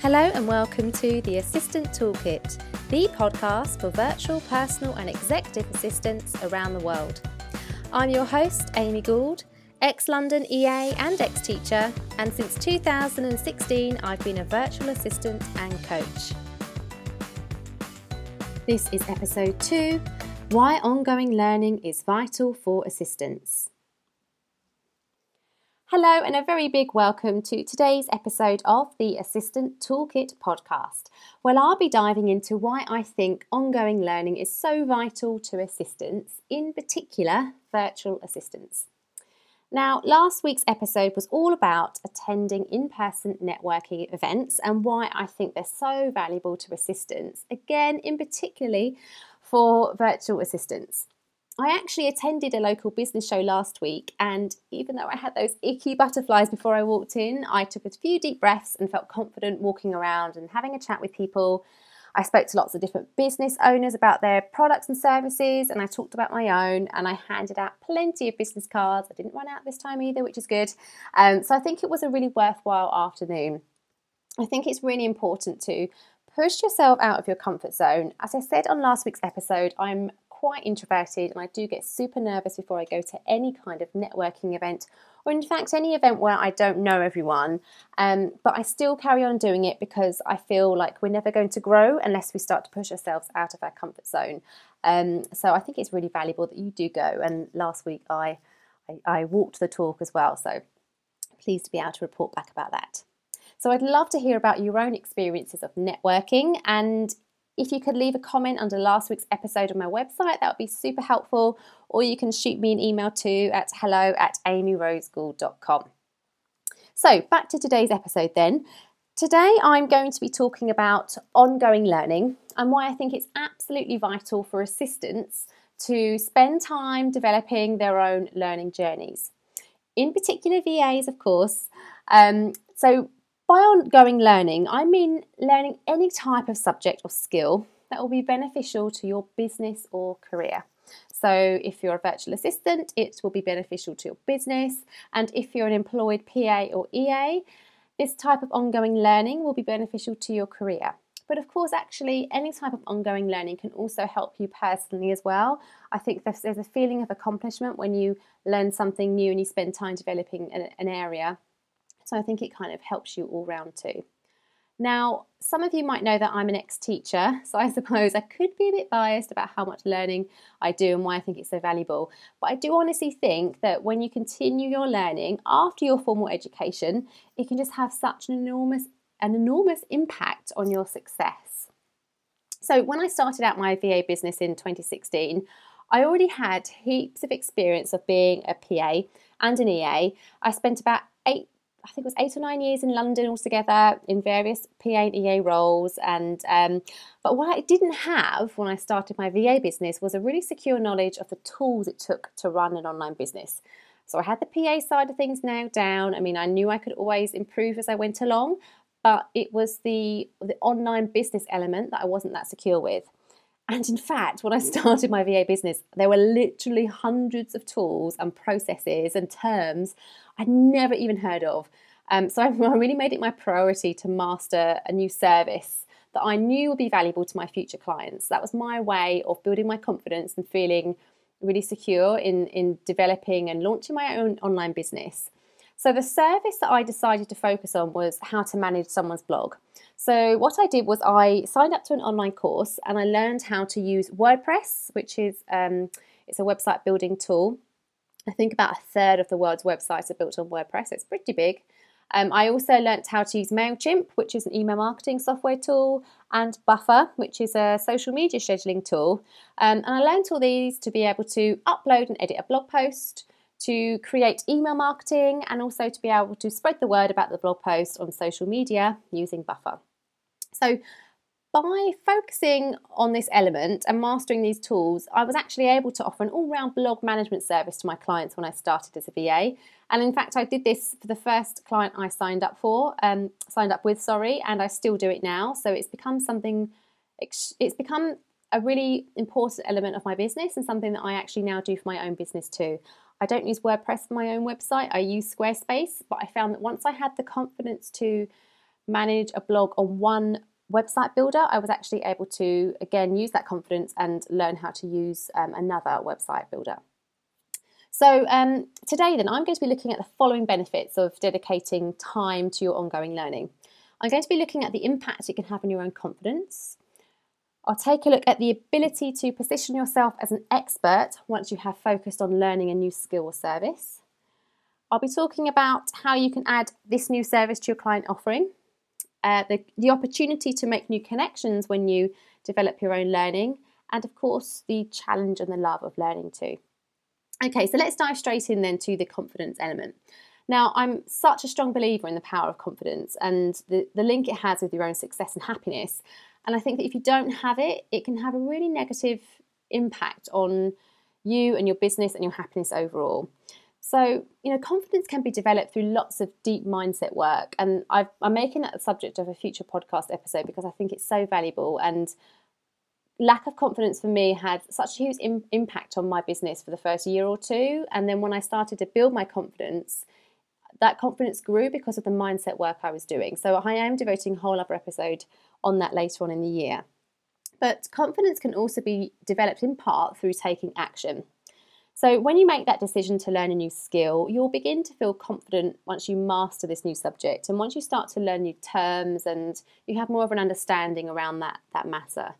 Hello and welcome to the Assistant Toolkit, the podcast for virtual, personal, and executive assistants around the world. I'm your host, Amy Gould, ex London EA and ex teacher, and since 2016, I've been a virtual assistant and coach. This is episode two Why Ongoing Learning is Vital for Assistants. Hello, and a very big welcome to today's episode of the Assistant Toolkit podcast. Well, I'll be diving into why I think ongoing learning is so vital to assistants, in particular, virtual assistants. Now, last week's episode was all about attending in person networking events and why I think they're so valuable to assistants, again, in particularly for virtual assistants. I actually attended a local business show last week, and even though I had those icky butterflies before I walked in, I took a few deep breaths and felt confident walking around and having a chat with people. I spoke to lots of different business owners about their products and services, and I talked about my own, and I handed out plenty of business cards. I didn't run out this time either, which is good. Um, so I think it was a really worthwhile afternoon. I think it's really important to push yourself out of your comfort zone. As I said on last week's episode, I'm quite introverted and I do get super nervous before I go to any kind of networking event or, in fact, any event where I don't know everyone. Um, but I still carry on doing it because I feel like we're never going to grow unless we start to push ourselves out of our comfort zone. Um, so I think it's really valuable that you do go. And last week I, I, I walked the talk as well. So pleased to be able to report back about that. So I'd love to hear about your own experiences of networking and if you could leave a comment under last week's episode on my website, that would be super helpful. Or you can shoot me an email too at hello at amyrosegould.com. So, back to today's episode then. Today, I'm going to be talking about ongoing learning and why I think it's absolutely vital for assistants to spend time developing their own learning journeys. In particular, VAs, of course. Um, so, by ongoing learning, I mean learning any type of subject or skill that will be beneficial to your business or career. So, if you're a virtual assistant, it will be beneficial to your business, and if you're an employed PA or EA, this type of ongoing learning will be beneficial to your career. But of course, actually, any type of ongoing learning can also help you personally as well. I think there's, a feeling of accomplishment when you learn something new and you spend time developing an area so I think it kind of helps you all round too. Now, some of you might know that I'm an ex teacher, so I suppose I could be a bit biased about how much learning I do and why I think it's so valuable. But I do honestly think that when you continue your learning after your formal education, it can just have such an enormous, an enormous impact on your success. So, when I started out my VA business in 2016, I already had heaps of experience of being a PA and an EA. I spent about eight I think it was eight or nine years in London altogether in various PA and EA roles. And um, but what I didn't have when I started my VA business was a really secure knowledge of the tools it took to run an online business. So I had the PA side of things now down. I mean, I knew I could always improve as I went along, but it was the the online business element that I wasn't that secure with. And in fact, when I started my VA business, there were literally hundreds of tools and processes and terms I'd never even heard of. Um, so I really made it my priority to master a new service that I knew would be valuable to my future clients. That was my way of building my confidence and feeling really secure in, in developing and launching my own online business. So the service that I decided to focus on was how to manage someone's blog. So what I did was I signed up to an online course and I learned how to use WordPress, which is um, it's a website building tool. I think about a third of the world's websites are built on WordPress. It's pretty big. Um, I also learnt how to use MailChimp, which is an email marketing software tool, and Buffer, which is a social media scheduling tool. Um, and I learned all these to be able to upload and edit a blog post, to create email marketing and also to be able to spread the word about the blog post on social media using Buffer. So, by focusing on this element and mastering these tools, I was actually able to offer an all round blog management service to my clients when I started as a VA. And in fact, I did this for the first client I signed up for, um, signed up with, sorry, and I still do it now. So it's become something, it's become a really important element of my business and something that I actually now do for my own business too. I don't use WordPress for my own website, I use Squarespace, but I found that once I had the confidence to manage a blog on one website builder, I was actually able to again use that confidence and learn how to use um, another website builder. So, um, today, then, I'm going to be looking at the following benefits of dedicating time to your ongoing learning. I'm going to be looking at the impact it can have on your own confidence. I'll take a look at the ability to position yourself as an expert once you have focused on learning a new skill or service. I'll be talking about how you can add this new service to your client offering, uh, the, the opportunity to make new connections when you develop your own learning, and of course, the challenge and the love of learning too. Okay, so let's dive straight in then to the confidence element. Now, I'm such a strong believer in the power of confidence and the, the link it has with your own success and happiness. And I think that if you don't have it, it can have a really negative impact on you and your business and your happiness overall. So, you know, confidence can be developed through lots of deep mindset work. And i am making that the subject of a future podcast episode because I think it's so valuable. And lack of confidence for me had such a huge Im- impact on my business for the first year or two. And then when I started to build my confidence, that confidence grew because of the mindset work I was doing. So I am devoting a whole other episode on that later on in the year. But confidence can also be developed in part through taking action. So, when you make that decision to learn a new skill, you'll begin to feel confident once you master this new subject and once you start to learn new terms and you have more of an understanding around that, that matter.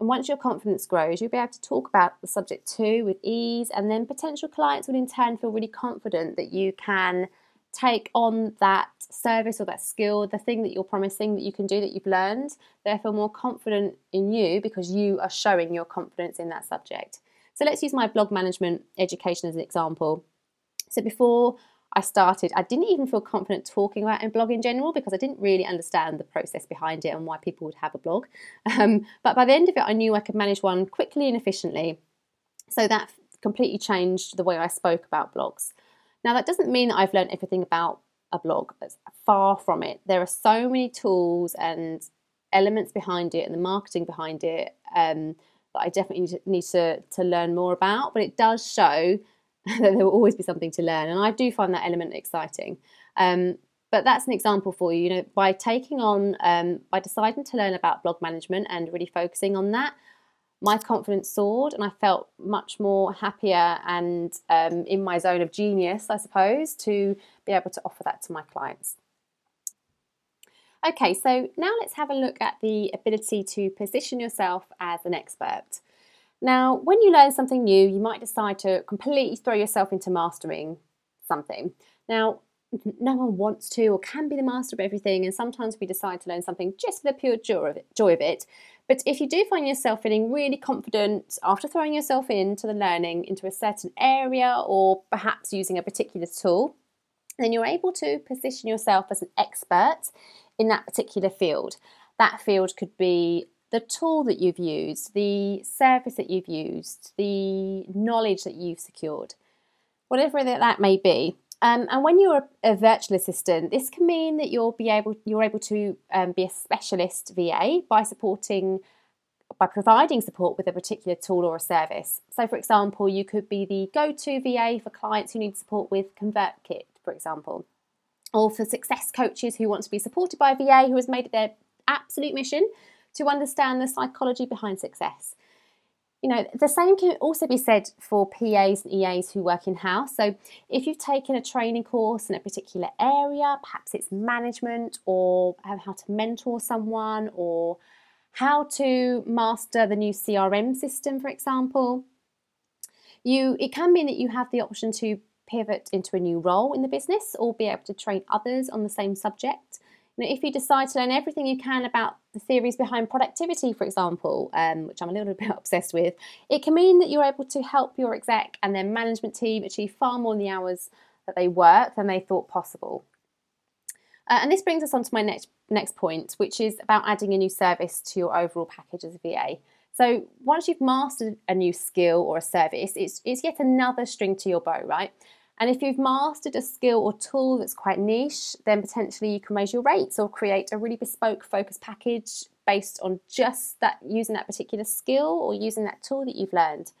And once your confidence grows, you'll be able to talk about the subject too with ease, and then potential clients will in turn feel really confident that you can take on that service or that skill, the thing that you're promising that you can do that you've learned, therefore more confident in you because you are showing your confidence in that subject. So let's use my blog management education as an example. So before I started, I didn't even feel confident talking about a blog in general because I didn't really understand the process behind it and why people would have a blog. Um, but by the end of it, I knew I could manage one quickly and efficiently. So that completely changed the way I spoke about blogs. Now, that doesn't mean that I've learned everything about a blog. That's far from it. There are so many tools and elements behind it and the marketing behind it um, that I definitely need to, to learn more about. But it does show that there will always be something to learn. And I do find that element exciting. Um, but that's an example for you. You know, by taking on, um, by deciding to learn about blog management and really focusing on that, my confidence soared and I felt much more happier and um, in my zone of genius, I suppose, to be able to offer that to my clients. Okay, so now let's have a look at the ability to position yourself as an expert. Now, when you learn something new, you might decide to completely throw yourself into mastering something. Now, no one wants to or can be the master of everything, and sometimes we decide to learn something just for the pure joy of it. But if you do find yourself feeling really confident after throwing yourself into the learning into a certain area or perhaps using a particular tool, then you're able to position yourself as an expert in that particular field. That field could be the tool that you've used, the service that you've used, the knowledge that you've secured, whatever that may be. Um, and when you're a, a, virtual assistant, this can mean that you'll be able you're able to um, be a specialist VA by supporting by providing support with a particular tool or a service. So, for example, you could be the go-to VA for clients who need support with ConvertKit, for example, or for success coaches who want to be supported by a VA who has made it their absolute mission to understand the psychology behind success you know, the same can also be said for PAs and EAs who work in house. So, if you've taken a training course in a particular area, perhaps it's management or how to mentor someone or how to master the new CRM system, for example, you it can mean that you have the option to pivot into a new role in the business or be able to train others on the same subject. Now, if you decide to learn everything you can about the theories behind productivity, for example, um, which I'm a little bit obsessed with, it can mean that you're able to help your exec and their management team achieve far more in the hours that they work than they thought possible. Uh, and this brings us on to my next next point, which is about adding a new service to your overall package as a VA. So once you've mastered a new skill or a service, it's, it's yet another string to your bow, right? And if you've mastered a skill or tool that's quite niche, then potentially you can raise your rates or create a really bespoke focus package based on just that using that particular skill or using that tool that you've learned.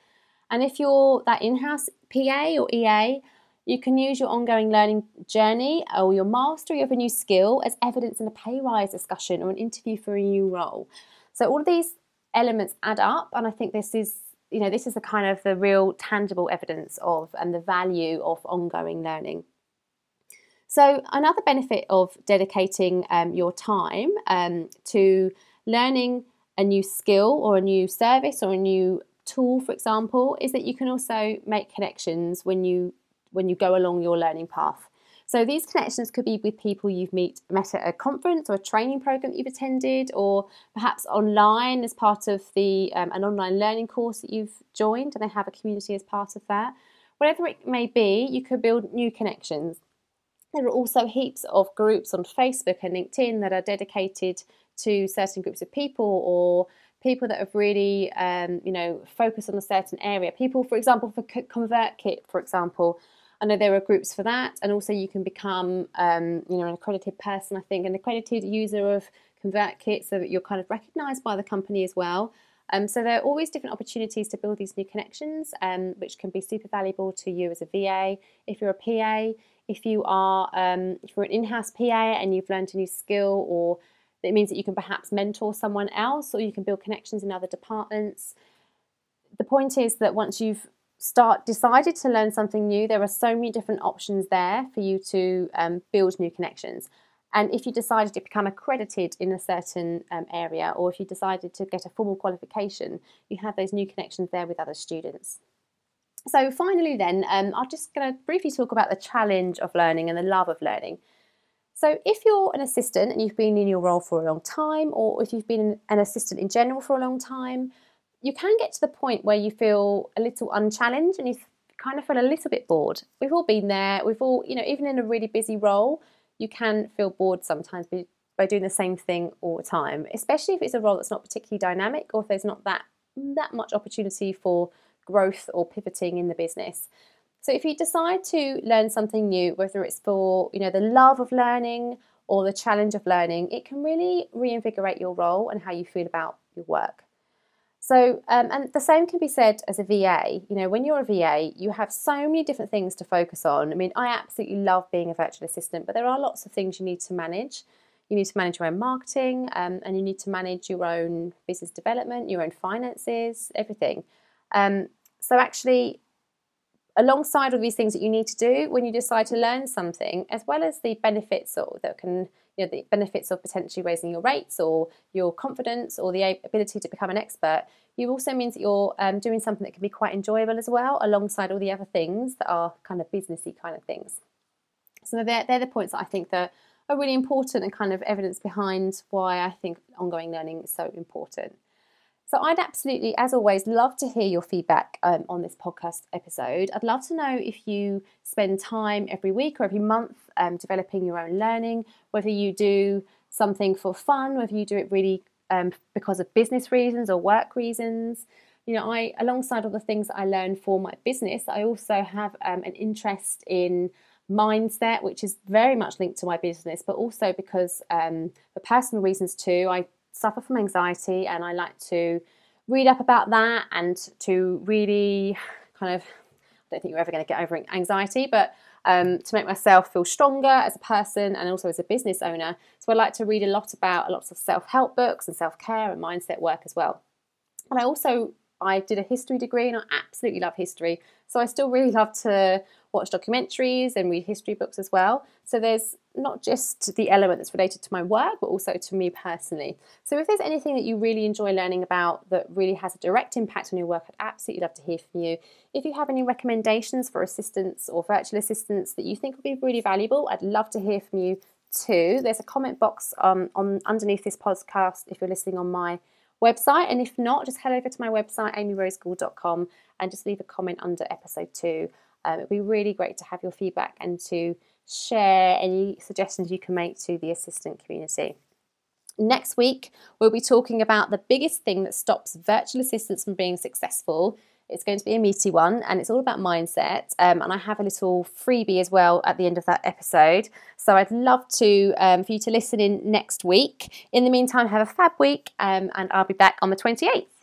And if you're that in-house PA or EA, You can use your ongoing learning journey or your mastery of a new skill as evidence in a pay rise discussion or an interview for a new role. So all of these elements add up, and I think this is you know this is the kind of the real tangible evidence of and the value of ongoing learning. So another benefit of dedicating um, your time um, to learning a new skill or a new service or a new tool, for example, is that you can also make connections when you when you go along your learning path. So these connections could be with people you've meet, met at a conference or a training program you've attended, or perhaps online as part of the um, an online learning course that you've joined, and they have a community as part of that. Whatever it may be, you could build new connections. There are also heaps of groups on Facebook and LinkedIn that are dedicated to certain groups of people or people that have really, um, you know, focused on a certain area. People, for example, for ConvertKit, for example, I know there are groups for that, and also you can become, um, you know, an accredited person. I think an accredited user of ConvertKit, so that you're kind of recognised by the company as well. Um, so there are always different opportunities to build these new connections, um, which can be super valuable to you as a VA. If you're a PA, if you are, um, if you're an in-house PA and you've learned a new skill, or it means that you can perhaps mentor someone else, or you can build connections in other departments. The point is that once you've start decided to learn something new, there are so many different options there for you to um, build new connections. And if you decided to become accredited in a certain um, area, or if you decided to get a formal qualification, you have those new connections there with other students. So, finally, then, um, I'm just going to briefly talk about the challenge of learning and the love of learning. So, if you're an assistant and you've been in your role for a long time, or if you've been an assistant in general for a long time, you can get to the point where you feel a little unchallenged and you kind of feel a little bit bored. We've all been there. We've all, you know, even in a really busy role, you can feel bored sometimes by doing the same thing all the time, especially if it's a role that's not particularly dynamic or if there's not that that much opportunity for growth or pivoting in the business. So if you decide to learn something new, whether it's for, you know, the love of learning or the challenge of learning, it can really reinvigorate your role and how you feel about your work. So, um, and the same can be said as a VA. You know, when you're a VA, you have so many different things to focus on. I mean, I absolutely love being a virtual assistant, but there are lots of things you need to manage. You need to manage your own marketing, um, and you need to manage your own business development, your own finances, everything. Um, so, actually, alongside all these things that you need to do when you decide to learn something, as well as the benefits that can you know, the benefits of potentially raising your rates or your confidence or the ability to become an expert, you also means that you're um, doing something that can be quite enjoyable as well, alongside all the other things that are kind of businessy kind of things. So they're, they're the points that I think that are really important and kind of evidence behind why I think ongoing learning is so important. So I'd absolutely, as always, love to hear your feedback um, on this podcast episode. I'd love to know if you spend time every week or every month um, developing your own learning, whether you do something for fun, whether you do it really um, because of business reasons or work reasons. You know, I alongside all the things that I learn for my business, I also have um, an interest in mindset, which is very much linked to my business, but also because um, for personal reasons too, I suffer from anxiety and I like to read up about that and to really kind of, I don't think you're ever going to get over anxiety, but um, to make myself feel stronger as a person and also as a business owner. So I like to read a lot about lots of self help books and self care and mindset work as well. And I also I did a history degree and I absolutely love history. So I still really love to watch documentaries and read history books as well. So there's not just the element that's related to my work, but also to me personally. So if there's anything that you really enjoy learning about that really has a direct impact on your work, I'd absolutely love to hear from you. If you have any recommendations for assistants or virtual assistants that you think would be really valuable, I'd love to hear from you too. There's a comment box um, on underneath this podcast if you're listening on my website. And if not, just head over to my website, amyrosegould.com, and just leave a comment under episode two. Um, it'd be really great to have your feedback and to share any suggestions you can make to the assistant community. Next week, we'll be talking about the biggest thing that stops virtual assistants from being successful. It's going to be a meaty one and it's all about mindset. Um, and I have a little freebie as well at the end of that episode. So I'd love to um, for you to listen in next week. In the meantime, have a fab week um, and I'll be back on the 28th.